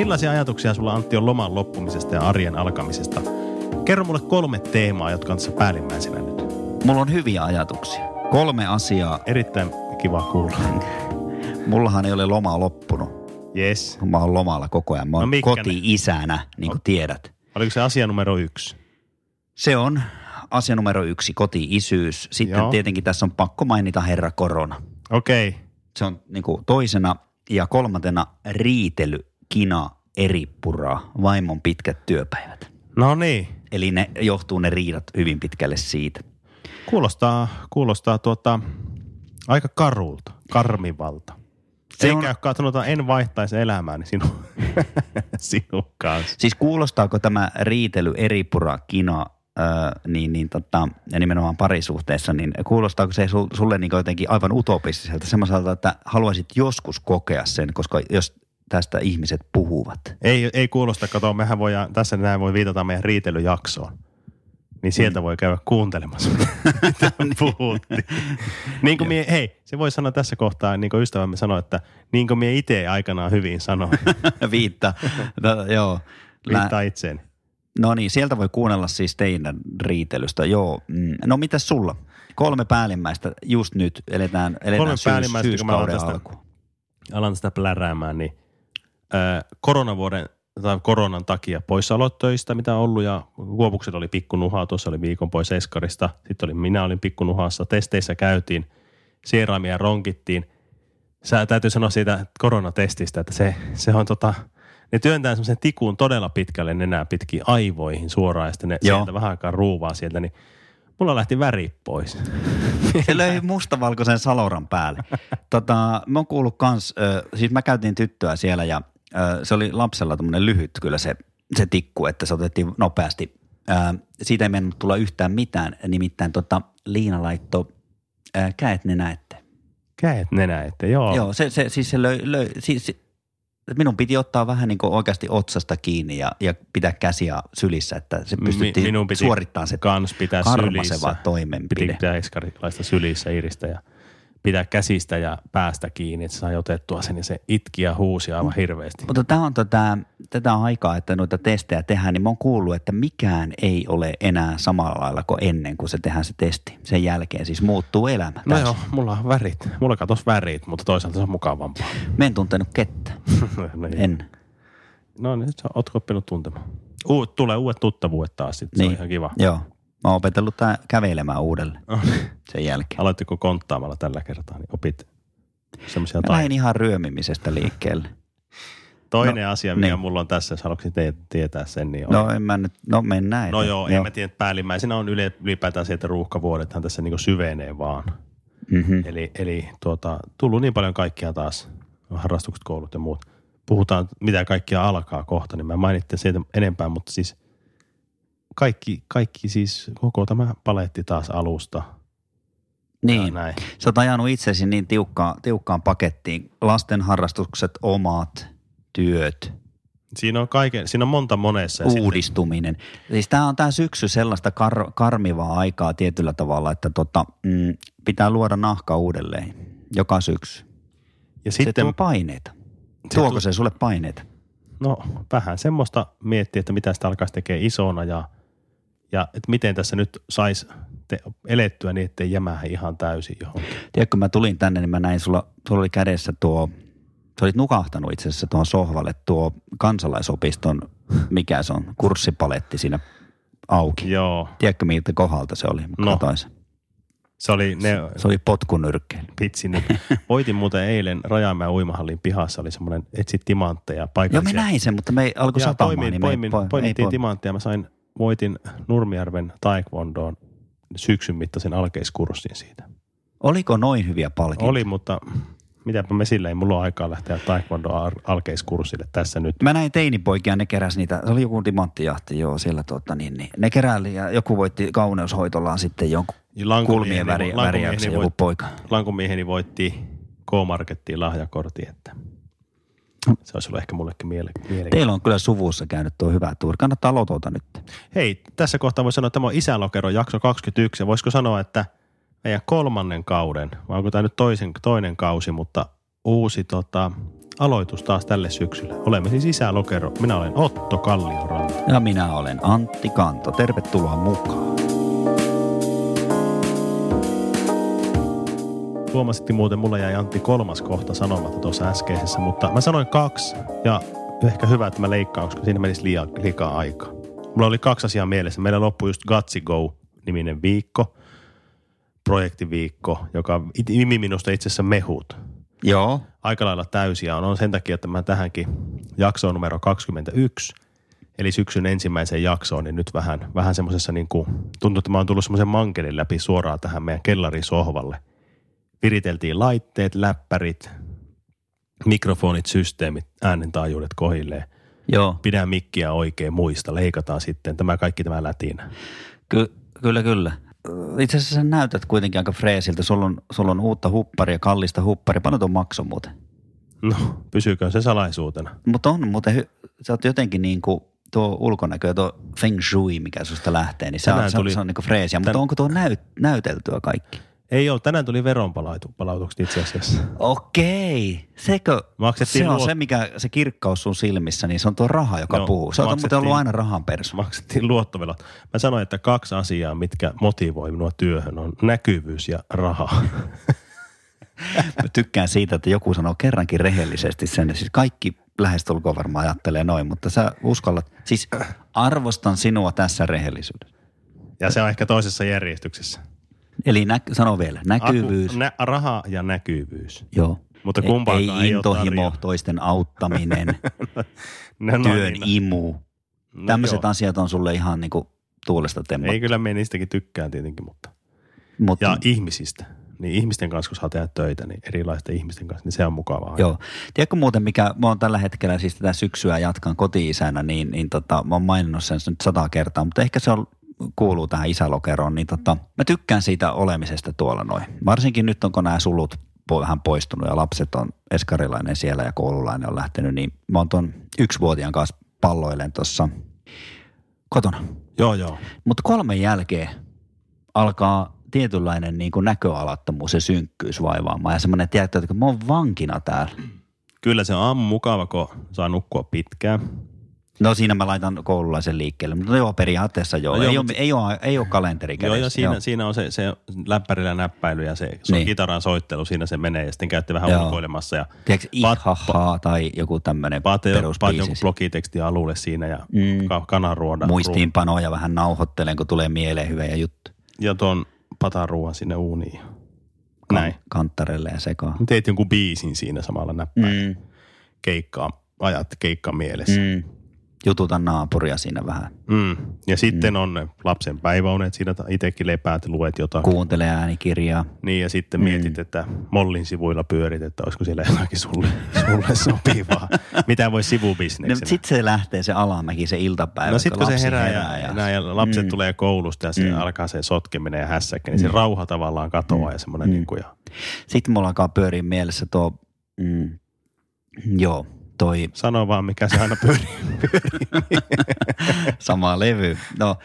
Millaisia ajatuksia sulla Antti on loman loppumisesta ja arjen alkamisesta? Kerro mulle kolme teemaa, jotka on tässä päällimmäisenä nyt. Mulla on hyviä ajatuksia. Kolme asiaa. Erittäin kiva kuulla. Mullahan ei ole loma loppunut. Yes. Mä oon lomalla koko ajan. Mä oon No no, koti-isänä, niin kuin tiedät. Oliko se asia numero yksi? Se on asia numero yksi, koti-isyys. Sitten. Joo. tietenkin tässä on pakko mainita herra korona. Okei. Okay. Se on niin kuin toisena ja kolmantena riitely, kina, eripuraa, vaimon pitkät työpäivät. No niin. Eli ne johtuu ne riidat hyvin pitkälle siitä. Kuulostaa, kuulostaa tuota, aika karulta, karmivalta. Se Eikä on- ole katsonut, en vaihtaisi elämääni sinun, sinun kanssa. Siis kuulostaako tämä riitely, eripura, kina, öö, niin, niin tota, ja nimenomaan parisuhteessa, niin kuulostaako se sul- sulle niin jotenkin aivan utopistiselta, semmoiselta, että haluaisit joskus kokea sen, koska jos tästä ihmiset puhuvat. Ei, ei kuulosta, kato, mehän voidaan, tässä näin voi viitata meidän riitelyjaksoon. Niin sieltä voi käydä kuuntelemassa, mitä puhuttiin. niin kuin mie, hei, se voi sanoa tässä kohtaa, niin kuin ystävämme sanoi, että niin kuin mie itse aikanaan hyvin sanoin, Viitta. No, joo. Viittaa itseeni. No niin, sieltä voi kuunnella siis teidän riitelystä. Joo. Mm. No mitäs sulla? Kolme päällimmäistä just nyt eletään, eletään Kolme syys, päällimmäistä, kun mä alan tästä- alkuun. alan sitä pläräämään, niin ää, koronavuoden tai koronan takia poissaolot töistä, mitä on ollut, ja Kuopukset oli pikkunuhaa, tuossa oli viikon pois Eskarista, sitten oli, minä olin pikkunuhassa, testeissä käytiin, sieraimia ronkittiin. Sä täytyy sanoa siitä koronatestistä, että se, se on tota, ne työntää semmoisen tikun todella pitkälle nenää pitkin aivoihin suoraan, ja sitten ne Joo. sieltä vähän aikaa ruuvaa sieltä, niin mulla lähti väri pois. Se löi mustavalkoisen saloran päälle. Tota, mä oon kuullut kans, ö, siis mä käytin tyttöä siellä ja se oli lapsella tämmönen lyhyt kyllä se, se tikku, että se otettiin nopeasti. Siitä ei mennyt tulla yhtään mitään, nimittäin tota, Liina laittoi käet nenä eteen. Käet nenä, että joo. Joo, se, se, siis se löi, löi siis, si- minun piti ottaa vähän niin kuin oikeasti otsasta kiinni ja, ja pitää käsiä sylissä, että se Mi- pystyttiin minun piti suorittamaan se kans pitää karmaseva sylissä. toimenpide. Piti pitää eskarilaista sylissä Iristä ja pitää käsistä ja päästä kiinni, että sai otettua sen ja se itki ja huusi aivan hirveästi. Mutta tämä on tätä, tätä aikaa, että noita testejä tehdään, niin mä oon kuullut, että mikään ei ole enää samalla lailla kuin ennen, kuin se tehdään se testi. Sen jälkeen siis muuttuu elämä. No joo, mulla on värit. Mulla katos värit, mutta toisaalta se on mukavampaa. Mä en tuntenut kettä. no, niin. En. no niin, sä ootko oppinut tuntemaan? U- tulee uudet tuttavuudet taas sitten, se on ihan kiva. Joo. Mä oon opetellut tää kävelemään uudelleen sen jälkeen. Aloittiko konttaamalla tällä kertaa, niin opit semmoisia Mä lähdin ihan ryömimisestä liikkeelle. Toinen no, asia, mikä niin. mulla on tässä, jos haluatko te- tietää sen, niin on. No en mä nyt, no mennään. No eteen. joo, en mä tiedä, että päällimmäisenä on ylipäätään se, että ruuhkavuodethan tässä niin syvenee vaan. Mm-hmm. Eli, eli tuota, tullut niin paljon kaikkia taas, harrastukset, koulut ja muut. Puhutaan, mitä kaikkia alkaa kohta, niin mä mainitsen siitä enempää, mutta siis kaikki, kaikki siis koko tämä paletti taas alusta. Niin. näin. Sä oot ajanut itsesi niin tiukkaan, tiukkaan pakettiin. Lasten harrastukset, omat, työt, Siinä on, kaiken, siinä on monta monessa. ja sitten- uudistuminen. Siis tämä on tämä syksy sellaista kar- karmivaa aikaa tietyllä tavalla, että tota, mm, pitää luoda nahka uudelleen joka syksy. Ja Se sitten, tuo paineita. Se Tuoko tu- se sulle paineita? no vähän semmoista miettiä, että mitä sitä alkaisi tekemään isona ja, ja että miten tässä nyt saisi te- elettyä niin, ettei jämähä ihan täysin johonkin. Tiedätkö, kun mä tulin tänne, niin mä näin, sulla, sulla oli kädessä tuo, sä olit nukahtanut itse asiassa tuohon sohvalle tuo kansalaisopiston, mikä se on, kurssipaletti siinä auki. Joo, Tiedätkö, miltä kohdalta se oli? Mä No. se oli ne Se oli potkunyrkkeily. pitsi. Niin voitin muuten eilen Rajamäen uimahallin pihassa, oli semmoinen etsit timantteja Joo, me paikallisia. näin sen, mutta me ei alkoi satamaan. poimin, niin poimin, poi- ei poimittiin poi- timantteja. Mä sain, voitin Nurmijärven taekwondoon syksyn mittaisen alkeiskurssin siitä. Oliko noin hyviä palkintoja? Oli, mutta Mitäpä me sillä ei mulla ole aikaa lähteä taekwondo alkeiskurssille tässä nyt. Mä näin teinipoikia, ne keräs niitä, se oli joku timanttijahti, joo, siellä tuota niin, niin. Ne keräili ja joku voitti kauneushoitollaan sitten jonkun kulmien väri, väriäksi joku poika. Lankumieheni voitti K-Markettiin lahjakortin, että se olisi ollut ehkä mullekin mielenkiintoista. Teillä on kyllä suvussa käynyt tuo hyvä tuuri. Kannattaa lotota nyt. Hei, tässä kohtaa voi sanoa, että tämä on Isälokero jakso 21. Ja voisiko sanoa, että meidän kolmannen kauden, vai onko tämä nyt toisen, toinen kausi, mutta uusi tota, aloitus taas tälle syksylle. Olemme siis Isälokero. Minä olen Otto Kallioranta. Ja minä olen Antti Kanto. Tervetuloa mukaan. Huomasitkin muuten, mulla jäi Antti kolmas kohta sanomatta tuossa äskeisessä, mutta mä sanoin kaksi ja ehkä hyvä, että mä leikkaan, koska siinä menisi liian, liikaa aikaa. Mulla oli kaksi asiaa mielessä. Meillä loppui just Gatsi Go-niminen viikko, projektiviikko, joka nimi minusta itse asiassa mehut. Joo. Aika lailla täysiä on. on sen takia, että mä tähänkin jaksoon numero 21, eli syksyn ensimmäiseen jaksoon, niin nyt vähän, vähän semmoisessa niin kuin, tuntuu, että mä oon tullut semmoisen mankelin läpi suoraan tähän meidän kellarisohvalle – viriteltiin laitteet, läppärit, mikrofonit, systeemit, äänentaajuudet kohilleen. Joo. Pidä mikkiä oikein muista, leikataan sitten tämä kaikki tämä lätinä. Ky- kyllä, kyllä. Itse asiassa sä näytät kuitenkin aika freesiltä. Sulla on, sulla on uutta hupparia, kallista hupparia. Paljon tuon makso muuten? No, pysyykö se salaisuutena? Mutta on muuten, hy- sä oot jotenkin niin kuin tuo ulkonäkö ja tuo feng shui, mikä susta lähtee, niin se on, tuli, se on niin kuin freesiä. Mutta onko tuo näyt, näyteltyä kaikki? Ei ole, tänään tuli veronpalautukset itse asiassa. Okei, sekö, se on luot... se, mikä se kirkkaus sun silmissä, niin se on tuo raha, joka no, puhuu. Se on muuten ollut aina rahan persu. Maksettiin luottovelat. Mä sanoin, että kaksi asiaa, mitkä motivoi minua työhön, on näkyvyys ja raha. Mä tykkään siitä, että joku sanoo kerrankin rehellisesti sen. Siis kaikki lähestulkoon varmaan ajattelee noin, mutta sä uskallat. Siis arvostan sinua tässä rehellisyydessä. Ja se on ehkä toisessa järjestyksessä. Eli nä, sano vielä, näkyvyys. Aku, nä, raha ja näkyvyys. Joo. Mutta kumpaakaan ei, ei intohimo, toisten auttaminen, no, no, työn niin, imu. No, Tämmöiset joo. asiat on sulle ihan niin kuin tuulesta temmattu. Ei kyllä me niistäkin tykkään tietenkin, mutta. mutta ja ihmisistä. Niin ihmisten kanssa, kun saa tehdä töitä, niin erilaisten ihmisten kanssa, niin se on mukavaa. Joo. Tiedätkö muuten, mikä mä oon tällä hetkellä, siis tätä syksyä jatkan koti-isänä, niin, niin tota, mä oon maininnut sen nyt sata kertaa, mutta ehkä se on kuuluu tähän isälokeroon, niin tota, mä tykkään siitä olemisesta tuolla noin. Varsinkin nyt on, kun nämä sulut vähän poistunut ja lapset on eskarilainen siellä ja koululainen on lähtenyt, niin mä oon tuon yksivuotiaan kanssa palloilen tuossa kotona. Joo, joo. Mutta kolmen jälkeen alkaa tietynlainen niin kuin näköalattomuus ja synkkyys vaivaamaan ja semmoinen, että että mä oon vankina täällä. Kyllä se on aamu mukava, kun saa nukkua pitkään No siinä mä laitan koululaisen liikkeelle, mutta joo periaatteessa joo. No, joo ei, mutta... ole, ei, ole, ei ole kalenteri kädessä. Joo, ja siinä, joo. siinä on se, se läppärillä näppäily ja se, se niin. kitaran soittelu, siinä se menee ja sitten käytte vähän joo. ulkoilemassa. Ja Tiedätkö, ihahaa tai joku tämmöinen peruspiisi. joku blogiteksti alulle siinä ja mm. kanaruoda. Muistiinpanoja vähän nauhoittelen, kun tulee mieleen hyvä ja juttu. Ja tuon pataruuan sinne uuniin. Näin. Kanttarelle ja sekaan. Teet jonkun biisin siinä samalla näppäin. Mm. Keikkaa, ajat keikka mielessä. Mm jututa naapuria siinä vähän. Mm. Ja sitten mm. on lapsen päiväunet, siinä itsekin lepäät, luet jotain. Kuuntele äänikirjaa. Niin ja sitten mm. mietit, että Mollin sivuilla pyörit, että olisiko siellä jotakin sulle, sulle sopivaa. Mitä voi sivubisneksenä. No, sitten se lähtee se alamäki, se iltapäivä. No sitten kun se herää, herää ja, ja, ja lapset mm. tulee koulusta ja se mm. alkaa se sotkeminen ja hässäkkä, niin mm. se rauha tavallaan katoaa mm. ja semmoinen mm. niin kuin. Ja... Sitten mulla alkaa pyöriä mielessä tuo, mm, joo, toi... Sano vaan, mikä se aina pyörii. Sama levy. No,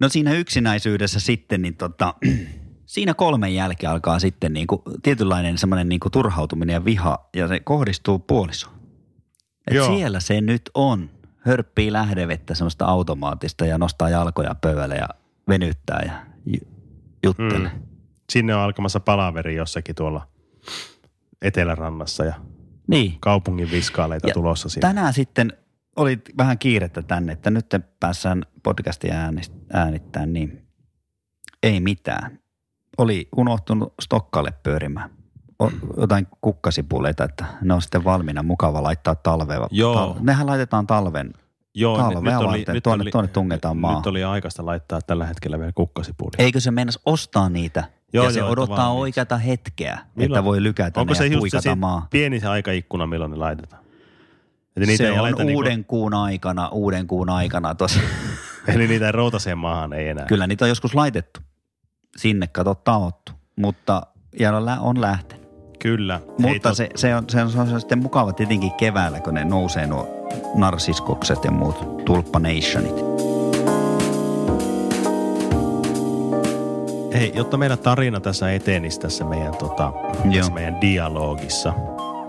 no siinä yksinäisyydessä sitten, niin tota, siinä kolmen jälkeen alkaa sitten niin kuin, tietynlainen semmoinen niin kuin turhautuminen ja viha, ja se kohdistuu puolisoon. Et siellä se nyt on. Hörppii lähdevettä semmoista automaattista ja nostaa jalkoja pöydälle ja venyttää ja juttelee. Mm. Sinne on alkamassa palaveri jossakin tuolla etelärannassa ja niin. kaupungin viskaaleita ja tulossa siinä. Tänään sitten oli vähän kiirettä tänne, että nyt päässään podcastia äänittämään, niin ei mitään. Oli unohtunut Stokkalle pyörimään. Jotain kukkasipuleita, että ne on sitten valmiina mukava laittaa talvea. Joo. Tal- nehän laitetaan talven Joo, talvea nyt, oli, nyt tuonne, oli, tuonne tungetaan maa. Nyt oli aikaista laittaa tällä hetkellä vielä kukkasipulia. Eikö se mennä ostaa niitä Joo, ja se joo, odottaa valmiiksi. oikeata hetkeä, Milloin? että voi lykätä Onko ne se ja just se maa. pieni se aikaikkuna, milloin ne laitetaan? Eli niitä Se ei on aleta uuden Niinku, kuun aikana, uuden kuun aikana tuossa. eli niitä ei routaseen maahan ei enää. Kyllä niitä on joskus laitettu sinne, kato taottu, mutta ja on lä- on lähtenyt. Kyllä. Mutta tot- se, se, on, se, on, se on sitten mukava tietenkin keväällä, kun ne nousee nuo narsiskokset ja muut tulppanationit. Hei, jotta meidän tarina tässä etenisi tässä meidän, tota, Joo. tässä meidän dialogissa.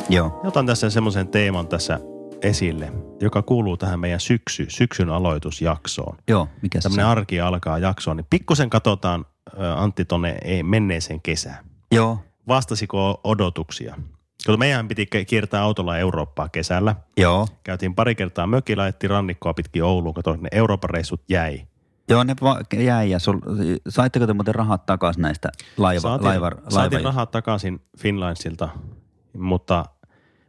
Joo, Otan tässä semmoisen teeman tässä esille, joka kuuluu tähän meidän syksy, syksyn aloitusjaksoon. joo, mikä se Tämmöinen on? arki alkaa jaksoon, niin pikkusen katsotaan Antti tonne ei, menneeseen kesään. Joo, Vastasiko odotuksia? Koska meidän piti kiertää autolla Eurooppaa kesällä. joo. Käytiin pari kertaa mökillä, ajettiin rannikkoa pitkin Ouluun, kato, ne Euroopan reissut jäi. Joo, ne va- jäi ja sul, saitteko te muuten rahat takaisin näistä laiva, saatiin, laiva, saatiin laiva, rahat takaisin Finlandsilta, mutta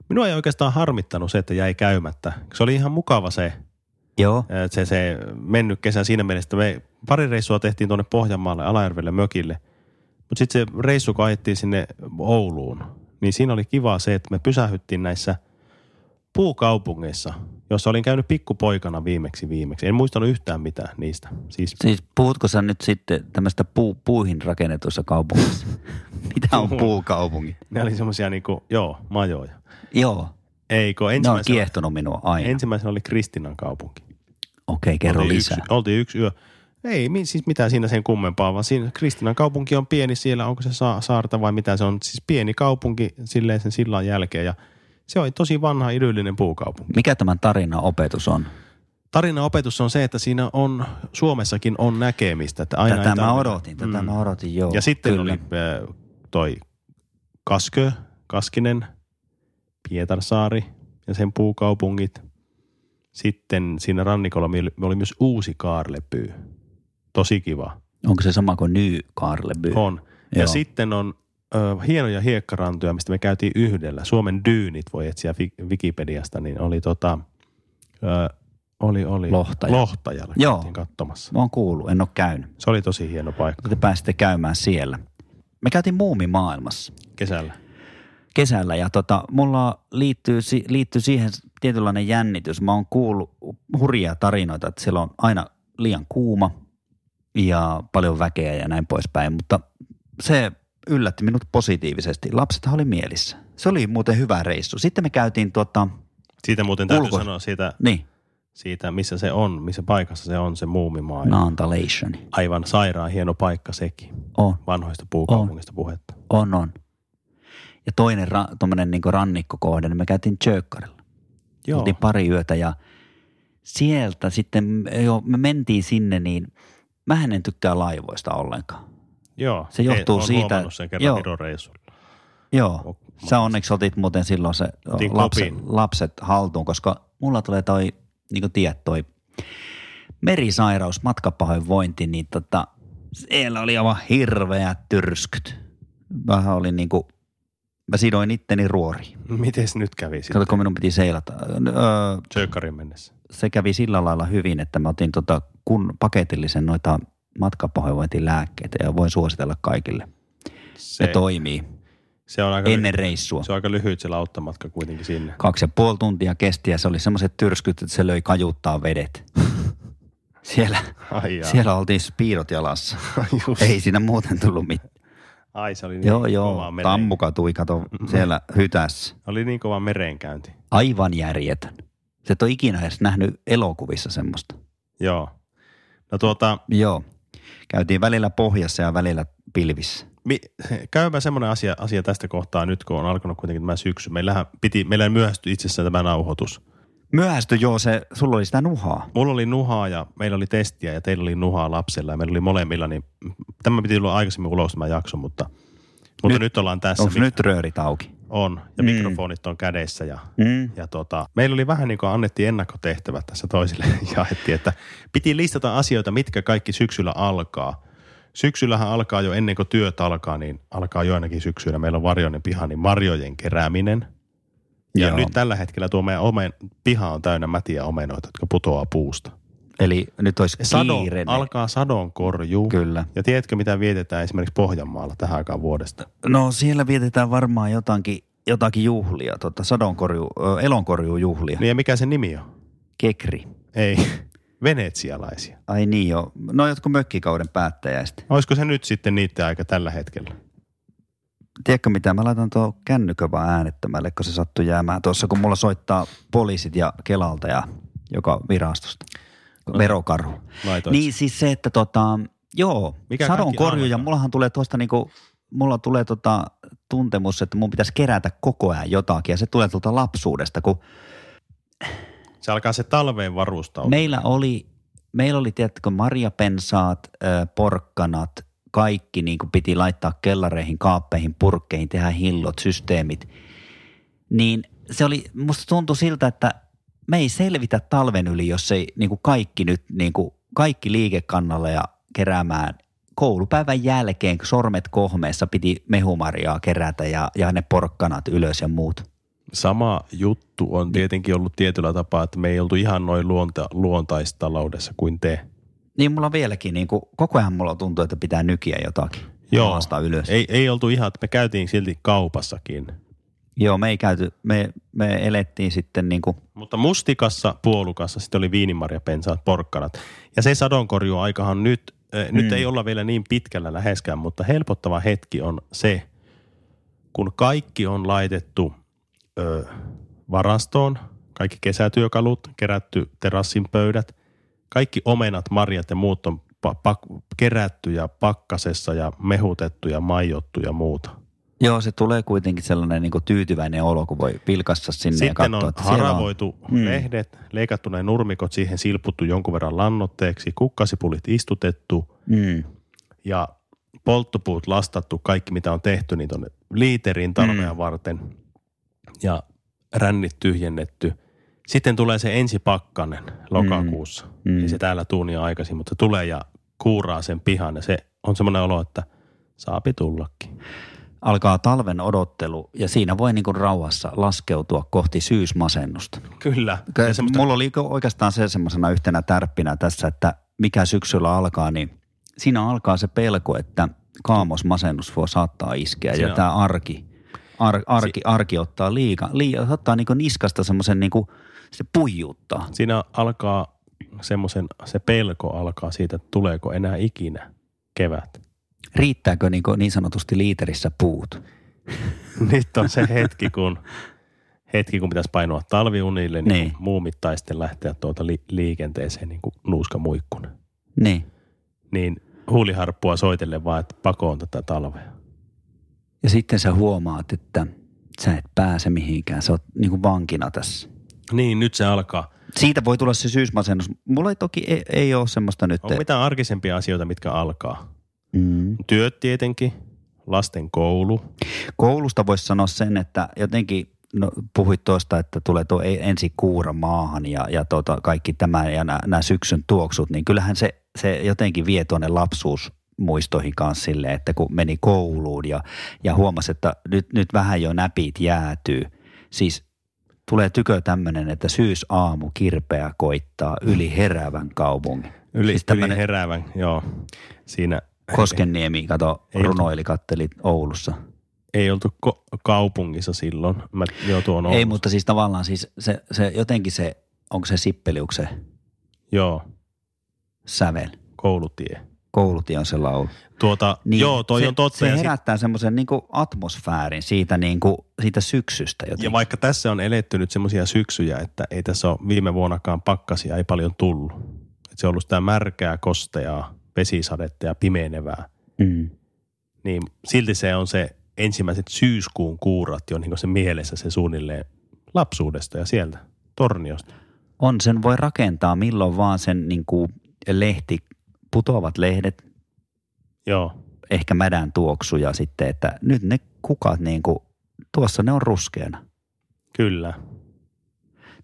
minua ei oikeastaan harmittanut se, että jäi käymättä. Se oli ihan mukava se, Joo, se, se mennyt kesä siinä mielessä, että me pari reissua tehtiin tuonne Pohjanmaalle, Alajärvelle, mökille. Mutta sitten se reissu, kun ajettiin sinne Ouluun, niin siinä oli kiva se, että me pysähyttiin näissä puukaupungeissa, jossa olin käynyt pikkupoikana viimeksi viimeksi. En muistanut yhtään mitään niistä. Siis siis puhutko sä nyt sitten tämmöistä puu, puuhin rakennetussa kaupungissa? Mitä on Puu. puukaupunki? ne oli semmoisia niinku, joo, majoja. Joo, Eikö, ne on kiehtonut minua aina. ensimmäisenä oli Kristinan kaupunki. Okei, kerro oltiin lisää. Yksi, oltiin yksi yö. Ei siis mitään siinä sen kummempaa, vaan siinä Kristinan kaupunki on pieni siellä, onko se sa- saarta vai mitä se on. Siis pieni kaupunki silleen sen sillan jälkeen ja se on tosi vanha idyllinen puukaupunki. Mikä tämän tarinan opetus on? Tarinan opetus on se, että siinä on, Suomessakin on näkemistä. Että aina tätä mä odotin, tätä Mm. mä odotin, joo. Ja sitten kyllä. oli äh, toi Kaskö, Kaskinen, Pietarsaari ja sen puukaupungit. Sitten siinä rannikolla oli myös uusi Kaarlepyy. Tosi kiva. Onko se sama kuin Ny Karleby? On. Ja Joo. sitten on ö, hienoja hiekkarantoja, mistä me käytiin yhdellä. Suomen dyynit voi etsiä Wikipediasta, niin oli tota, ö, oli, oli Lohtaja. Lohtajalla Joo. käytiin katsomassa. Mä oon kuullut, en ole käynyt. Se oli tosi hieno paikka Te pääsitte käymään siellä. Me käytiin muumimaailmassa kesällä. kesällä ja tota, mulla liittyy, liittyy siihen tietynlainen jännitys. Mä oon kuullut hurjia tarinoita, että siellä on aina liian kuuma ja paljon väkeä ja näin poispäin, mutta se yllätti minut positiivisesti. Lapsethan oli mielissä. Se oli muuten hyvä reissu. Sitten me käytiin tota, Siitä muuten täytyy Ulko- sanoa siitä, niin, siitä, missä se on, missä paikassa se on, se muumimaailma. Naantalation. Aivan sairaan hieno paikka sekin. On, Vanhoista puukaupungista puhetta. on, on. Ja toinen ra- tommonen niinku rannikkokohde, niin me käytiin Tjökkarilla. Joo. Oltiin pari yötä ja sieltä sitten, jo, me mentiin sinne, niin mä en tykkää laivoista ollenkaan. Joo. Se johtuu Ei, siitä- sen kerran joo. Joo, sä onneksi otit muuten silloin se Otin lapset, kopin. lapset haltuun, koska mulla tulee toi, niin kuin tiedät, toi merisairaus, matkapahoinvointi, niin tota, siellä oli aivan hirveät tyrskyt. Vähän oli niin kuin, mä sidoin itteni ruoriin. Mites nyt kävi sitten? Kato, kun minun piti seilata. Öö, Tsökkarin mennessä. se kävi sillä lailla hyvin, että mä otin tota kun paketillisen noita matkapahoinvointilääkkeitä ja voin suositella kaikille. Se Se, toimii se on aika ennen lyhyt, reissua. Se on aika lyhyt se lauttamatka kuitenkin sinne. Kaksi ja puoli tuntia kesti ja se oli semmoiset tyrskyt, että se löi kajuttaa vedet. Siellä, Ai siellä oltiin spiirot jalassa. Just. Ei siinä muuten tullut mitään. Ai se oli niin Joo, kova joo. meren- Tammu katui, kato, siellä hytässä. Oli niin kova merenkäynti. Aivan järjetön. Se et ole ikinä edes nähnyt elokuvissa semmoista. Joo. No tuota, Joo. Käytiin välillä pohjassa ja välillä pilvissä. mi, käymään semmoinen asia, asia tästä kohtaa nyt, kun on alkanut kuitenkin tämä syksy. Meillähän piti, meillä myöhästyi itse asiassa tämä nauhoitus. Myöhästy joo, se, sulla oli sitä nuhaa. Mulla oli nuhaa ja meillä oli testiä ja teillä oli nuhaa lapsella ja meillä oli molemmilla, niin tämä piti tulla aikaisemmin ulos tämä jakso, mutta, mutta nyt, Nyt- ollaan tässä. Onko nyt röörit auki? On, ja Mm. mikrofonit on kädessä ja Mm. Ja tota, meillä oli vähän niin kuin annettiin ennakkotehtävät tässä toisille jaettiin, että piti listata asioita, mitkä kaikki syksyllä alkaa. Syksyllähän alkaa jo ennen kuin työt alkaa, niin alkaa jo ainakin syksyllä. Meillä on varjoinen piha, niin marjojen kerääminen. Ja Joo. nyt tällä hetkellä tuo meidän omen, piha on täynnä mätiä omenoita, jotka putoaa puusta. Eli nyt olisi Sado, kiire. alkaa sadonkorjuu. Kyllä. Ja tiedätkö, mitä vietetään esimerkiksi Pohjanmaalla tähän aikaan vuodesta? No siellä vietetään varmaan jotakin, jotakin juhlia, tota, sadonkorju, ö, elonkorjujuhlia. Niin ja mikä se nimi on? Kekri. Ei, venetsialaisia. Ai niin joo. No jotkut mökkikauden päättäjäistä. Olisiko se nyt sitten niiden aika tällä hetkellä? Tiedätkö mitä, mä laitan tuo kännykön vaan äänettömälle, kun se sattui jäämään tuossa, kun mulla soittaa poliisit ja Kelalta ja joka virastosta. No. Verokarhu. Laitoit. Niin siis se, että tota, joo, Mikä sadon kaikki korju ja mullahan tulee tuosta niinku, mulla tulee tota tuntemus, että mun pitäisi kerätä koko ajan jotakin ja se tulee tuolta lapsuudesta, kun Se alkaa se talveen varustautua. meillä oli, meillä oli tiedätkö, marjapensaat, porkkanat, kaikki niin kuin piti laittaa kellareihin, kaappeihin, purkkeihin, tehdä hillot, systeemit. Niin se oli, musta tuntui siltä, että me ei selvitä talven yli, jos ei niin kuin kaikki nyt, niin kuin kaikki liikekannalle ja keräämään koulupäivän jälkeen, kun sormet kohmeessa piti mehumarjaa kerätä ja, ja ne porkkanat ylös ja muut. Sama juttu on tietenkin ollut tietyllä tapaa, että me ei oltu ihan noin luonta, luontaistaloudessa kuin te. Niin mulla vieläkin, niin kuin, koko ajan mulla tuntuu, että pitää nykiä jotakin. Joo, ylös. ei, ei oltu ihan, että me käytiin silti kaupassakin. Joo, me ei käyty, me, me elettiin sitten niin kuin, Mutta mustikassa, puolukassa sitten oli viinimarjapensaat, porkkanat. Ja se sadonkorjuaikahan nyt, äh, mm. nyt ei olla vielä niin pitkällä läheskään, mutta helpottava hetki on se, kun kaikki on laitettu ö, varastoon, kaikki kesätyökalut, kerätty terassin pöydät, kaikki omenat, marjat ja muut on pa- pak- kerätty ja pakkasessa ja mehutettu ja maijottu ja muuta. Joo se tulee kuitenkin sellainen niin tyytyväinen olo, kun voi pilkassa sinne ja Sitten katsoa, on että haravoitu Mm. mm. lehdet, leikattu ne nurmikot, siihen silputtu jonkun verran lannoitteeksi, kukkasipulit istutettu Mm, ja polttopuut lastattu, kaikki mitä on tehty, niin tuonne liiterin talvea Mm. varten ja rännit tyhjennetty. Sitten tulee se ensi pakkanen lokakuussa. Mm. Ei se täällä tuunia aikaisin, mutta se tulee ja kuuraa sen pihan ja se on semmoinen olo, että saapi tullakin. Alkaa talven odottelu ja siinä voi niin kuin rauhassa laskeutua kohti syysmasennusta. Kyllä. Ja semmoista, Mulla oli oikeastaan se semmoisena yhtenä tärppinä tässä, että mikä syksyllä alkaa, niin siinä alkaa se pelko, että kaamosmasennus voi saattaa iskeä Siinä ja on- tämä arki, ar, arki, arki ottaa liika, liika ottaa niin niskasta semmoisen niin kuin, se puijuttaa. siinä alkaa semmoisen, se pelko alkaa siitä, että tuleeko enää ikinä kevät. Riittääkö niin, niin sanotusti liiterissä puut? Nyt on se hetki, kun, hetki, kun pitäisi painoa talviunille, niin, Niin. niin. muumittaisten lähteä tuota li, liikenteeseen niin kuin nuuska muikkunen. Niin. Niin huuliharppua soitelle vaan, että pakoon tätä talvea. Ja sitten sä huomaat, että sä et pääse mihinkään. Sä oot niin kuin vankina tässä. Niin, nyt se alkaa. Siitä voi tulla se syysmasennus. Mulla ei toki ei, ei ole semmoista nyt. On mitään arkisempia asioita, mitkä alkaa. Mm. Työt tietenkin, lasten koulu. Koulusta voisi sanoa sen, että jotenkin no, puhuit tuosta, että tulee tuo e- ensi kuura maahan ja, ja tota, kaikki tämä ja nämä syksyn tuoksut, niin kyllähän se, se jotenkin vie tuonne lapsuusmuistoihin kanssa silleen, että kun meni kouluun ja, ja huomasi, että nyt, nyt vähän jo näpit jäätyy. Siis tulee tykö tämmöinen, että syysaamu kirpeä koittaa yli heräävän kaupungin. Yli, siis tämmönen- yli heräävän, joo. Siinä Koskenniemi, kato, Ei- runoili katteli Oulussa. ei oltu ko- kaupungissa silloin. Mä, joo, tuo on Ei, mutta siis tavallaan siis se, se jotenkin se, onko se Sippeliuksen Joo, sävel? koulutie. Koulutie on se laulu. Tuota, niin, joo, toi se, on totta. Se ja, sit, herättää semmoisen niinku atmosfäärin siitä, niinku, siitä syksystä jotenkin. ja vaikka tässä on eletty nyt semmoisia syksyjä, että ei tässä ole viime vuonnakaan pakkasia, ei paljon tullut. Et se on ollut sitä märkää, kosteaa, vesisadetta ja pimenevää. mm. Niin silti se on se ensimmäiset syyskuun kuurat jo niin se mielessä se suunnilleen lapsuudesta ja sieltä torniosta. On, sen voi rakentaa milloin vaan sen niinku lehti, putoavat lehdet, Joo, ehkä mädän tuoksu ja sitten, että nyt ne kukat niinku, tuossa ne on ruskeana. kyllä.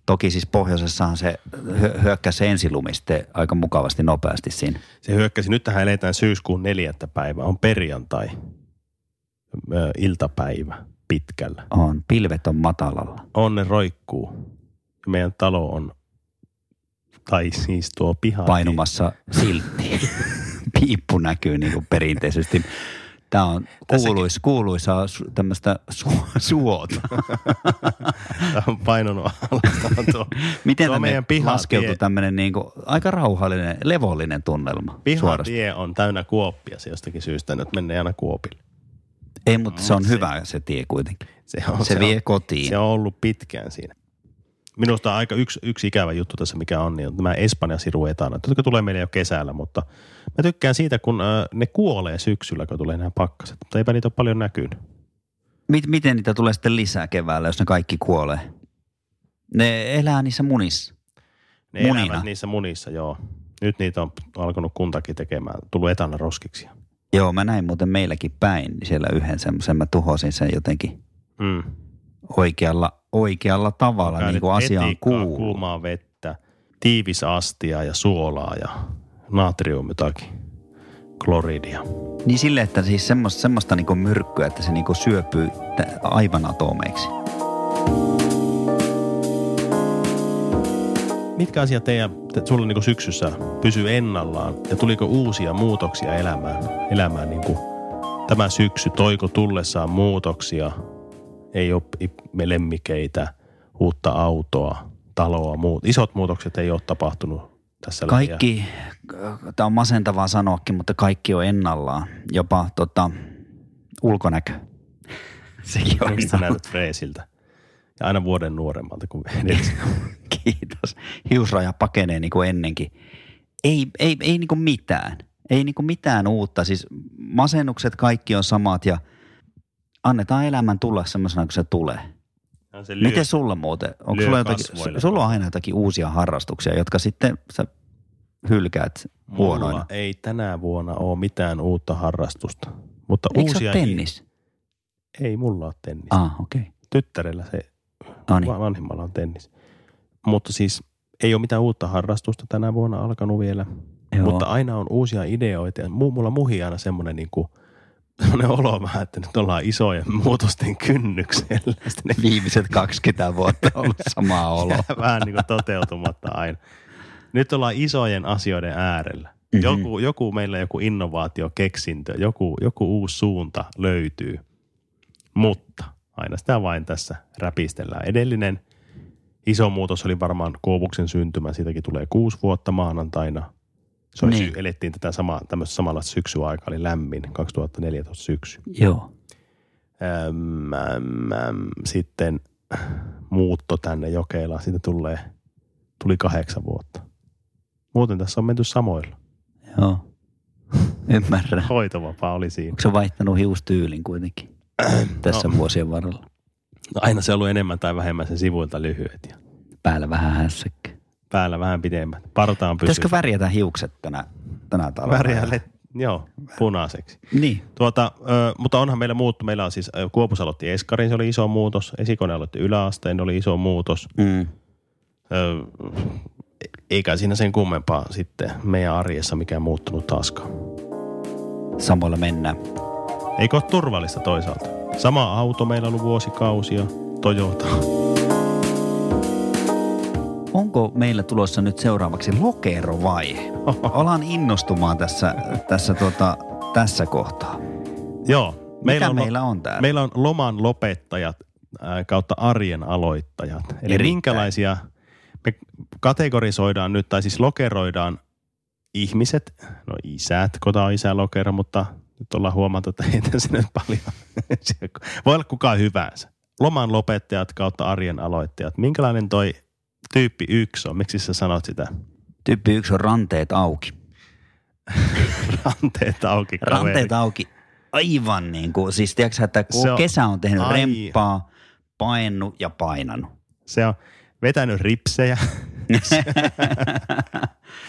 Toki siis pohjoisessahan se hyö- hyökkäsi se ensilumi sitten aika mukavasti nopeasti siinä. Se hyökkäsi, nyt tähän eletään syyskuun neljättä päivää, on perjantai, iltapäivä pitkällä. On, pilvet on matalalla. Onne roikkuu. Ja meidän talo on Tai siis tuo piha. painumassa siltti. Piippu näkyy niin kuin perinteisesti. Tämä on kuuluis, kuuluisaa su, tämmöistä su, suota. Tämä on painunut alas. On Miten tuo tänne meidän pihatie, laskeutui tämmöinen niin kuin aika rauhallinen, levollinen tunnelma suorastaan? pihatie on täynnä kuoppia se jostakin syystä. Nyt menee aina kuopille. Ei, mutta se on se- hyvä se tie kuitenkin. Se, on, Se vie on, kotiin. Se on ollut pitkään siinä. Minusta aika yksi, yksi ikävä juttu tässä, mikä on, niin on tämä Espanja siru etana, jotka tulee meille jo kesällä, mutta mä tykkään siitä, kun äh, ne kuolee syksyllä, kun tulee nämä pakkaset, mutta eipä niitä ole paljon näkynyt. Mit, miten niitä tulee sitten lisää keväällä, jos ne kaikki kuolee? Ne elää niissä munissa. Ne Munina. elävät niissä munissa, joo. Nyt niitä on alkanut kuntakin tekemään, tullut etana roskiksi. Joo, mä näin muuten meilläkin päin niin siellä yhden semmoisen. Mä tuhosin sen jotenkin Mm. oikealla, oikealla tavalla, niin kuin asiaan kuuluu. kuumaa vettä, tiivisastia ja suolaa ja natrium jotakin, kloridia. Niin sille, että siis semmoista, semmoista niin myrkkyä, että se niin syöpyy tä- aivan atomeiksi. Mitkä asiat teidän, te, sulla niin syksyssä pysyy ennallaan ja tuliko uusia muutoksia elämään? elämään niin kuin tämä syksy toiko tullessaan muutoksia? Ei ole lemmikeitä, uutta autoa, taloa, muut. Isot muutokset ei ole tapahtunut tässä. Kaikki, tämä on masentavaa sanoakin, mutta kaikki on ennallaan. Jopa tota, ulkonäkö. Sekin on ennallaan. näytät freesiltä? Ja aina vuoden nuoremmalta kuin edellisen. Kiitos. Hiusraja pakenee niin kuin ennenkin. Ei, ei, ei niin kuin mitään. Ei niin kuin mitään uutta. Siis masennukset kaikki on samat ja annetaan elämän tulla semmoisena kuin se tulee. Se lyö, Miten sulla muuten? Onko sulla, jotakin, kasvoille. sulla on aina jotakin uusia harrastuksia, jotka sitten sä hylkäät huonoina? Mulla ei tänä vuonna ole mitään uutta harrastusta. Mutta Eikö uusia tennis? Ei mulla ole tennis. Ah, okei. Okay. Tyttärellä se No niin. Va- vanhimmalla on tennis. Mutta siis ei ole mitään uutta harrastusta tänä vuonna alkanut vielä. Joo. Mutta aina on uusia ideoita. Mulla muhii aina semmoinen niin kuin, semmoinen olo vähän, että nyt ollaan isojen muutosten kynnyksellä. Sitten ne Viimeiset 20 vuotta on ollut samaa oloa. jää vähän niin kuin toteutumatta aina. Nyt ollaan isojen asioiden äärellä. Mhm. Mm-hmm. Joku, joku meillä joku innovaatio, keksintö, joku, joku uusi suunta löytyy. Mutta aina sitä vain tässä räpistellään. Edellinen iso muutos oli varmaan Koovuksen syntymä. Siitäkin tulee kuusi vuotta maanantaina. Se oli Niin. elettiin tätä sama, tämmöistä samanlaista syksyaikaa, oli lämmin, 2014 syksy. Joo. Äm, äm, äm, sitten muutto tänne Jokelaan, siitä tulee, tuli kahdeksan vuotta. Muuten tässä on menty samoilla. Joo. Ymmärrän. Hoitovapaa oli siinä. Onko se vaihtanut hiustyylin kuitenkin tässä No. vuosien varrella? No aina se on ollut enemmän tai vähemmän sen sivuilta lyhyet ja Päällä vähän hässäkkä. Päällä vähän pidemmät. Partaan pysyy. Pitäisikö värjätä hiukset tänä, tänä talvena? Väriä let, joo, punaiseksi. Niin. Tuota, ö, mutta onhan meillä muuttu. Meillä on siis, Kuopus aloitti Eskarin, se oli iso muutos. Esikone aloitti yläasteen, oli iso muutos. Mm. Ö, eikä siinä sen kummempaa sitten meidän arjessa mikään muuttunut taaskaan. Samoilla mennään. Eikö ole turvallista toisaalta? Sama auto meillä on ollut vuosikausia, Toyota. Onko meillä tulossa nyt seuraavaksi lokerovaihe? Alan innostumaan tässä, tässä, tota, tässä kohtaa. Joo. Mitä on, meillä on täällä? Meillä on loman lopettajat ää, kautta arjen aloittajat. Eli Erittäin. minkälaisia, me kategorisoidaan nyt, tai siis lokeroidaan ihmiset, no isät, kota on isä lokero, mutta nyt ollaan huomattu, että ei tässä nyt paljon. Voi olla kukaan hyvänsä. Loman lopettajat kautta arjen aloittajat. Minkälainen toi tyyppi yksi on? Miksi sä sanot sitä? Tyyppi yksi on ranteet auki. Ranteet auki. kaveri. Ranteet auki. Aivan niin kuin, siis tiedätkö että kun Se on- kesä on tehnyt ai. remppaa, painut ja painanut. Se on vetänyt ripsejä.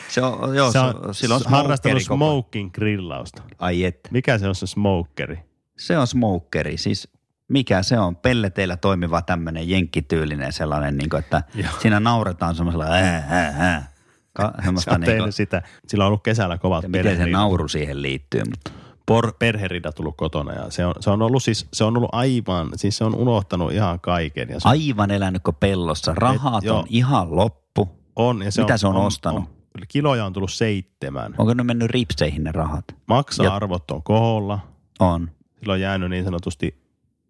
se on, joo, se on, silloin on harrastanut smoking grillausta. Ai et. Mikä se on se smokeri? Se on smokeri, siis mikä se on? Pelleteillä toimiva tämmöinen jenkkityylinen sellainen, niin kuin, että Joo. siinä nauretaan semmoisella ää, ää, ää. Ka- semmoista on niin kuin, sitä. Sillä on ollut kesällä kovat miten se nauru siihen liittyy. Mutta. Por, perherida tullut kotona ja se on, se on ollut siis, se on ollut aivan, siis se on unohtanut ihan kaiken. Ja se, Aivan elänyt kuin pellossa. Rahat Et- on ihan loppu. On. Ja se Mitä on, se on ostanut? On, kiloja on tullut seitsemän. Onko ne mennyt ripseihin ne rahat? Maksa-arvot on koholla. On. Sillä on jäänyt niin sanotusti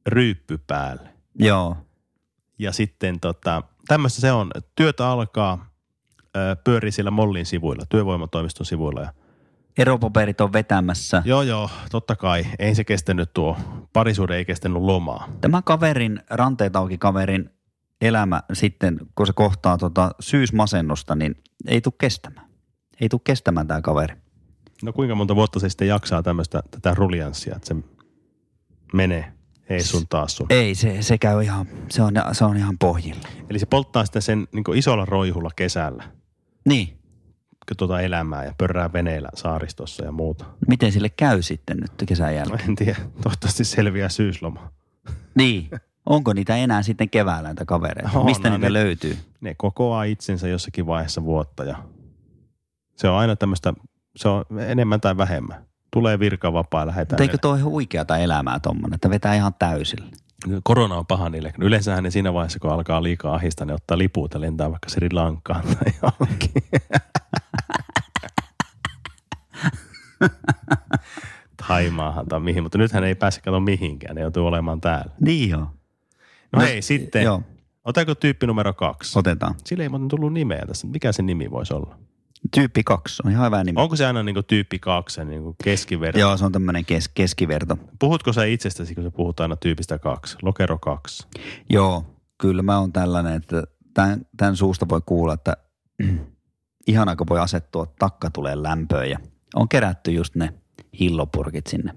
ryyppy päälle. Joo. Ja sitten tota, tämmöistä se on. Työtä alkaa, pyörii siellä Mollin sivuilla, työvoimatoimiston sivuilla. Ja, Eropaperit on vetämässä. joo, joo, totta kai. Ei se kestänyt tuo, parisuuden ei kestänyt lomaa. Tämä kaverin, ranteet auki kaverin elämä sitten, kun se kohtaa tota syysmasennusta, niin ei tule kestämään. Ei tule kestämään tämä kaveri. No kuinka monta vuotta se sitten jaksaa tämmöistä, tätä ruljanssia, että se menee ei sun taas sun. Ei, se, se käy ihan, se on, se on ihan pohjilla. Eli se polttaa sitten sen niin isolla roihulla kesällä Niin, tuota elämää ja pörrää veneillä saaristossa ja muuta. miten sille käy sitten nyt kesän No jälkeen? en tiedä, toivottavasti selviää syysloma. Niin, onko niitä enää sitten keväällä näitä kavereita? On, Mistä no niitä ne- löytyy? Ne kokoaa itsensä jossakin vaiheessa vuotta ja se on aina tämmöistä, se on enemmän tai vähemmän. Tulee virkavapaa ja lähdetään. Mutta eikö toi ihan huikeata elämää tommonen, että vetää ihan täysillä? Korona on paha niille. Yleensähän ne siinä vaiheessa, kun alkaa liikaa ahistaa, ne ottaa lipuut ja lentää vaikka Sri Lankaan tai johonkin. Taimaahan tai mihin, mutta nythän ei pääse kato mihinkään, ne joutuu olemaan täällä. Niin joo. No, hei, sitten, Joo, otako tyyppi numero kaksi? otetaan. Sillä ei muuten tullut nimeä tässä. Mikä se nimi voisi olla? Tyyppi kaksi on ihan hyvä nimi. Onko se aina niin tyyppi kaksi, niin kuin keskiverto? Joo, se on tämmöinen kes, keskiverto. Puhutko sä itsestäsi, kun sä puhut aina tyypistä kaksi? Lokero kaksi. Joo, kyllä mä oon tällainen, että tämän, tämän suusta voi kuulla, että ihana kun voi asettua takka tulee lämpöön ja on kerätty just ne hillopurkit sinne.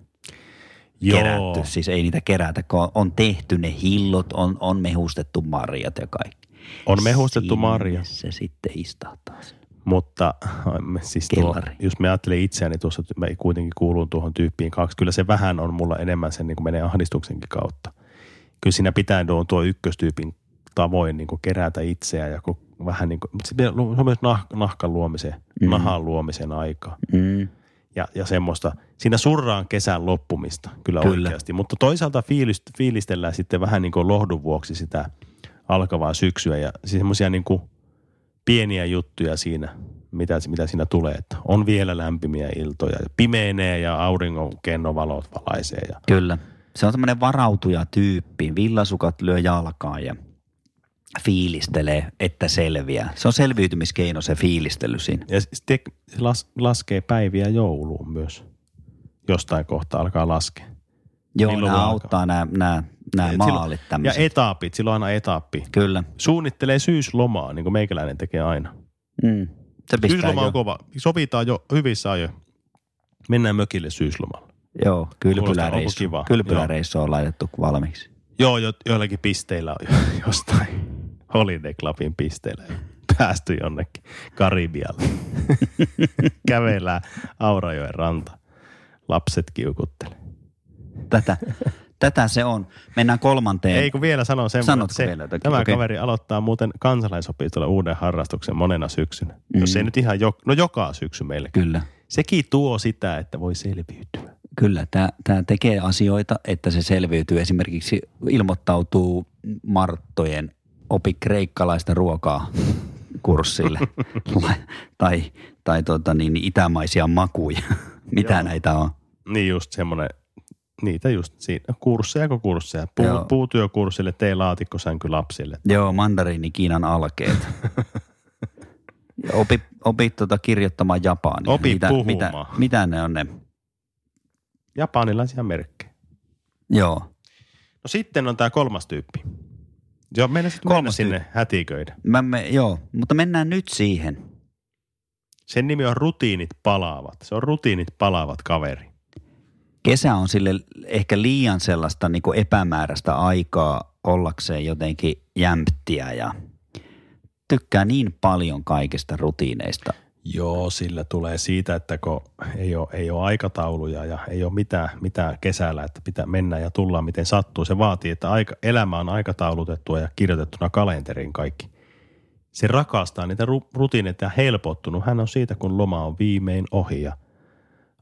Kerätty, siis ei niitä kerätä, kun on, tehty ne hillot, on, on mehustettu marjat ja kaikki. On mehustettu Sinne marja. Se sitten istahtaa sen. Mutta siis tuo, Kellari. jos me ajattelen itseäni tuossa, että mä kuitenkin kuulun tuohon tyyppiin kaksi, kyllä se vähän on mulla enemmän sen niin kuin menee ahdistuksenkin kautta. Kyllä siinä pitää tuo, tuo ykköstyypin tavoin niin kuin kerätä itseä ja kun vähän niin kuin, se on myös nah, nahkan luomisen, Mm. nahan luomisen aikaa. Mm. Ja, ja semmoista, siinä surraan kesän loppumista kyllä, Kyllä. oikeasti, mutta toisaalta fiilist, fiilistellään sitten vähän niin kuin lohdun vuoksi sitä alkavaa syksyä ja semmoisia niin kuin pieniä juttuja siinä, mitä, mitä siinä tulee, että on vielä lämpimiä iltoja, pimeenee ja auringon kennovalot valaisee ja Kyllä. Se on tämmöinen varautuja tyyppi. Villasukat lyö jalkaan ja fiilistelee, että selviää. Se on selviytymiskeino se fiilistely siinä. Ja sitten las, laskee päiviä jouluun myös. Jostain kohtaa alkaa laskea. Joo, nämä auttaa nämä, nämä, nämä maalit Ja tämmöiset. etapit, silloin aina etappi. Kyllä. Suunnittelee syyslomaa, niin kuin meikäläinen tekee aina. Mm. Se pistää Syysloma jo. on kova. Sovitaan jo hyvissä ajoin. Mennään mökille syyslomalla. Joo, kylpyläreissu. Kylpyläreissu on laitettu valmiiksi. Joo, jo, joillakin pisteillä on jo- jostain Holiday Clubin pisteillä päästy jonnekin Karibialle. Kävellään Aurajoen ranta. Lapset kiukuttelee. Tätä, tätä se on. Mennään kolmanteen. Ei kun vielä sanon sen, Sanotko että se, vielä jotakin? tämä Okei. kaveri aloittaa muuten kansalaisopistolla uuden harrastuksen monena syksynä. Mm. Jos ei nyt ihan, jo, no joka syksy meille. Kyllä. Sekin tuo sitä, että voi selviytyä. Kyllä, tämä tekee asioita, että se selviytyy. Esimerkiksi ilmoittautuu Marttojen opi kreikkalaista ruokaa kurssille tai, tai tota niin, itämaisia makuja. Mitä Joo. näitä on? Niin just semmoinen, niitä just siinä, kursseja kuin kursseja. Joo. Puu, puutyökurssille, tee laatikkosänky lapsille. Joo, mandariini Kiinan alkeet. Opi, opi tota kirjoittamaan japania. Opi mitä, puhumaan. mitä, mitä ne on ne? Japanilaisia merkkejä. Joo. No sitten on tämä kolmas tyyppi. Joo, mennä sitten mennä Kolmas sinne hätiköidä. Mä me, joo, mutta mennään nyt siihen. Sen nimi on rutiinit palaavat. Se on rutiinit palaavat kaveri. Kesä on sille ehkä liian sellaista niin kuin epämääräistä aikaa ollakseen jotenkin jämptiä ja tykkää niin paljon kaikista rutiineista. Joo, sillä tulee siitä, että kun ei ole, ei ole aikatauluja ja ei ole mitään, mitään kesällä, että pitää mennä ja tulla miten sattuu. Se vaatii, että aika, elämä on aikataulutettua ja kirjoitettuna kalenteriin kaikki. Se rakastaa niitä ru- rutiineita ja helpottunut. Hän on siitä, kun loma on viimein ohi ja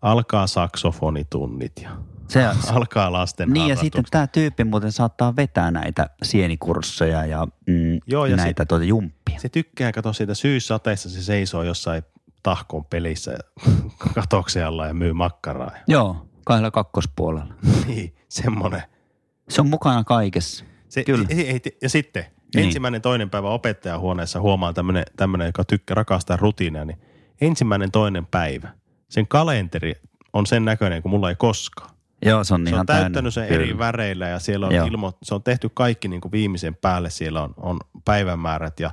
alkaa saksofonitunnit ja Se, alkaa lasten niin ja sitten tämä tyyppi muuten saattaa vetää näitä sienikursseja ja, mm, Joo, ja näitä tuota jumppia. Se tykkää katsoa siitä syyssateessa, se seisoo jossain tahkon pelissä katoksen alla ja myy makkaraa. Joo, kahdella kakkospuolella. niin, semmoinen. Se on mukana kaikessa. Se, Kyllä. Ei, ei, ja sitten Niin. ensimmäinen toinen päivä opettajahuoneessa huomaa tämmöinen, joka tykkää rakastaa rutiinia, niin ensimmäinen toinen päivä, sen kalenteri on sen näköinen kuin mulla ei koskaan. Joo, se on Se ihan on täyttänyt sen täynnä. eri Kyllä. väreillä ja siellä on Joo. ilmo, se on tehty kaikki niin kuin viimeisen päälle. Siellä on, on päivämäärät ja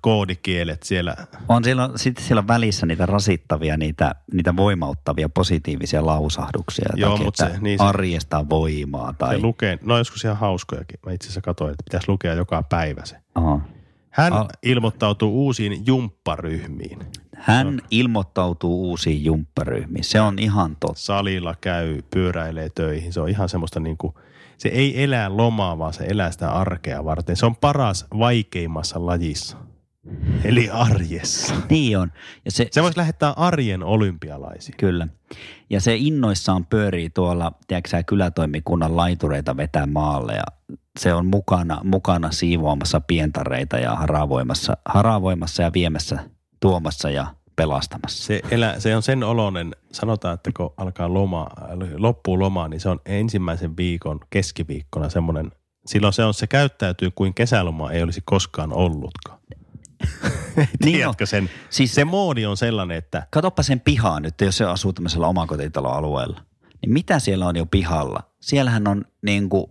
koodikielet siellä. On siellä, sitten siellä on välissä niitä rasittavia, niitä, niitä voimauttavia positiivisia lausahduksia. Joo, jotakin, mut se- että niin se- arjesta voimaa tai... Se lukee, no joskus ihan hauskojakin. Mä itse asiassa katsoin, että pitäisi lukea joka päivä se. Aha. Hän Al- ilmoittautuu uusiin jumpparyhmiin. Hän ilmoittautuu uusiin jumpparyhmiin. Se on ihan totta. Salilla käy, pyöräilee töihin. Se on ihan semmoista niin kuin, se ei elää lomaa, vaan se elää sitä arkea varten. Se on paras vaikeimmassa lajissa. Eli arjessa. Niin on. Ja se, Se voisi lähettää arjen olympialaisiin. Kyllä. Ja se innoissaan pyörii tuolla, tiedätkö sä, kylätoimikunnan laitureita vetää maalle ja se on mukana, mukana siivoamassa pientareita ja haravoimassa, haravoimassa ja viemässä, tuomassa ja pelastamassa. Se, elää, se on sen oloinen, sanotaan, että kun alkaa loma, loppuu loma, niin se on ensimmäisen viikon keskiviikkona semmoinen, silloin se on, se käyttäytyy kuin kesäloma ei olisi koskaan ollutkaan. Niin Tiedätkö sen? Siis Se moodi on sellainen, että Katoppa sen pihaa nyt, jos se asuu tämmöisellä omakotitaloalueella. Niin mitä siellä on jo pihalla? Siellähän on niin kuin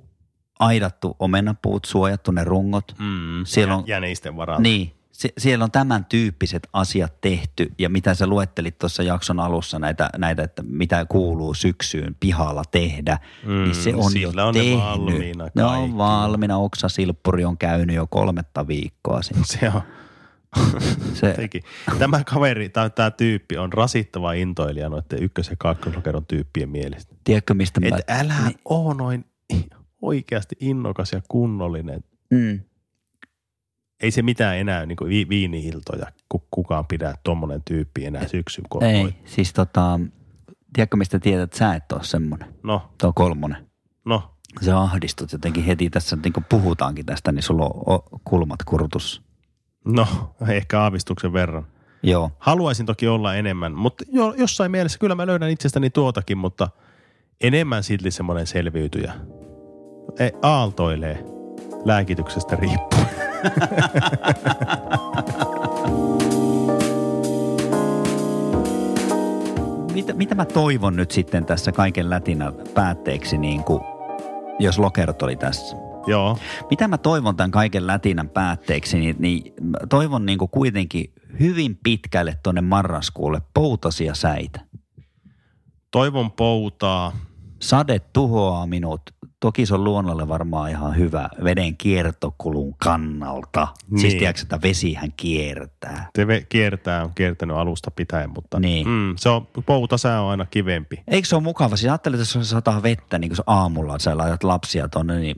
aidattu omenapuut, suojattu ne rungot. mm, Siellä on- jäneisten varalta. Niin, se, siellä on tämän tyyppiset asiat tehty ja mitä sä luettelit tuossa jakson alussa näitä, näitä, että mitä kuuluu syksyyn pihalla tehdä, mm, niin se on jo on ne tehnyt. valmiina ne on valmiina, oksasilppuri on käynyt jo kolmetta viikkoa sitten. Se on. Se, Teki. Tämä kaveri tai tämä tyyppi on rasittava intoilija noiden ykkös- ja kakkoslokeron tyyppien mielestä. tiedätkö mistä mä... Et älä Niin. oo noin oikeasti innokas ja kunnollinen. Mm, Ei se mitään enää niin vi- viini-iltoja ku- kukaan pidä tuommoinen tyyppi enää syksyn kun ei, siis tota, tiedätkö mistä tiedät, että sä et ole semmoinen. No, Tuo kolmonen. no, Sä ahdistut jotenkin heti tässä, niin kuin puhutaankin tästä, niin sulla on kulmat kurtus. no, ehkä aavistuksen verran. Joo. Haluaisin toki olla enemmän, mutta jo, jossain mielessä kyllä mä löydän itsestäni tuotakin, mutta enemmän silti semmoinen selviytyjä. Ei, aaltoilee lääkityksestä riippuen. Mitä, mitä mä toivon nyt sitten tässä kaiken lätinän päätteeksi, niin kuin, jos lokerot oli tässä? Joo, Mitä mä toivon tämän kaiken lätinän päätteeksi, niin, niin toivon niin kuin kuitenkin hyvin pitkälle tuonne marraskuulle poutasia säitä. toivon poutaa. Sade tuhoaa minut. Toki se on luonnolle varmaan ihan hyvä veden kiertokulun kannalta. Niin. Siis Niin. tiedätkö, että vesihän kiertää. Se ve- kiertää, on kiertänyt alusta pitäen, mutta Niin. mm, se on, poutasää on aina kivempi. Eikö se ole mukava? Siis ajattelet, että jos sataa vettä, niin kun aamulla sä laitat lapsia tonne, niin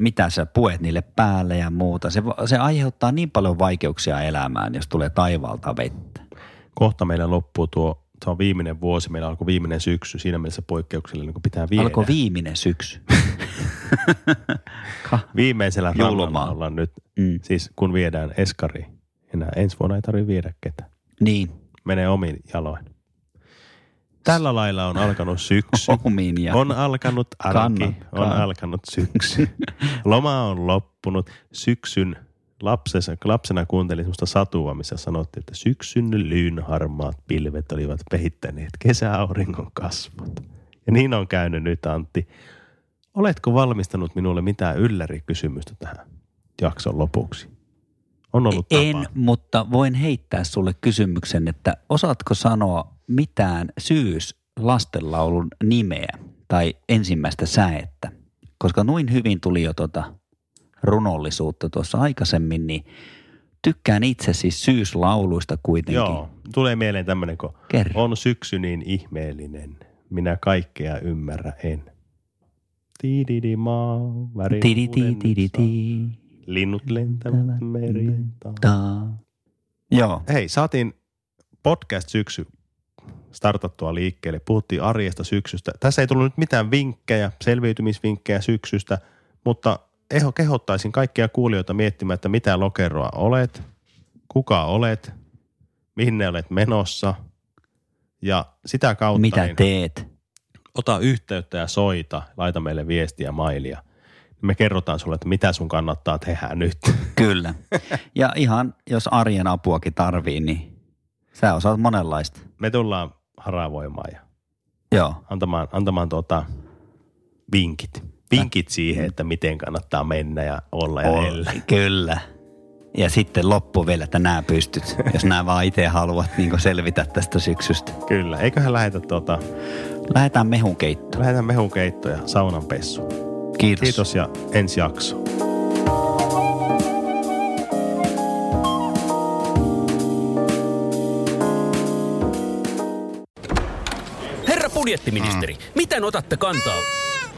mitä sä puet niille päälle ja muuta. Se, se aiheuttaa niin paljon vaikeuksia elämään, jos tulee taivaalta vettä. Kohta meillä loppuu tuo, se on viimeinen vuosi, meillä alkoi viimeinen syksy, siinä mielessä poikkeuksellinen, kun pitää viedä. Alkoi viimeinen syksy. Viimeisellä rannalla ollaan nyt, mm. siis kun viedään eskari. Enää ensi vuonna ei tarvitse viedä ketään. Niin, Menee omin jaloin. Tällä lailla on alkanut syksy. omiin ja On alkanut arki, Kannan, on kannan. alkanut syksy. Loma on loppunut. Syksyn lapsena, lapsena kuuntelin sellaista satua, missä sanottiin, että syksyn lyynharmaat pilvet olivat pehittäneet kesäauringon kasvot. Ja niin on käynyt nyt, Antti. Oletko valmistanut minulle mitään yllärikysymystä tähän jakson lopuksi? On ollut En, tapa. mutta voin heittää sulle kysymyksen, että osaatko sanoa mitään syys lastenlaulun nimeä tai ensimmäistä säettä? Koska noin hyvin tuli jo tota runollisuutta tuossa aikaisemmin, niin tykkään itse siis syyslauluista kuitenkin. Joo, tulee mieleen tämmöinen, kun Kerro. on syksy niin ihmeellinen, minä kaikkea ymmärrä en. Tiididi maa, väri Tidi ti tidi ti. linnut lentävät taa. Joo, Hei, saatiin podcast-syksy startattua liikkeelle. Puhuttiin arjesta syksystä. Tässä ei tullut nyt mitään vinkkejä, selviytymisvinkkejä syksystä, mutta eho kehottaisin kaikkia kuulijoita miettimään, että mitä lokeroa olet, kuka olet, mihin ne olet menossa ja sitä kautta Mitä niin, teet? ota yhteyttä ja soita, laita meille viestiä mailia. Me kerrotaan sulle, että mitä sun kannattaa tehdä nyt. Kyllä. Ja ihan, jos arjen apuakin tarvii, niin sä osaat monenlaista. Me tullaan haravoimaan ja Joo. antamaan, antamaan tuota vinkit. Vinkit siihen, että miten kannattaa mennä ja olla ja elää. Kyllä. Ja sitten loppu vielä, että nämä pystyt, jos nämä vaan itse haluat niin selvitä tästä syksystä. Kyllä. Eiköhän lähetä tuota, Lähdetään mehun keittoon. lähetään mehukeitto ja saunan pessu. Kiitos. Kiitos ja ensi jakso. Herra budjettiministeri, mm. miten otatte kantaa?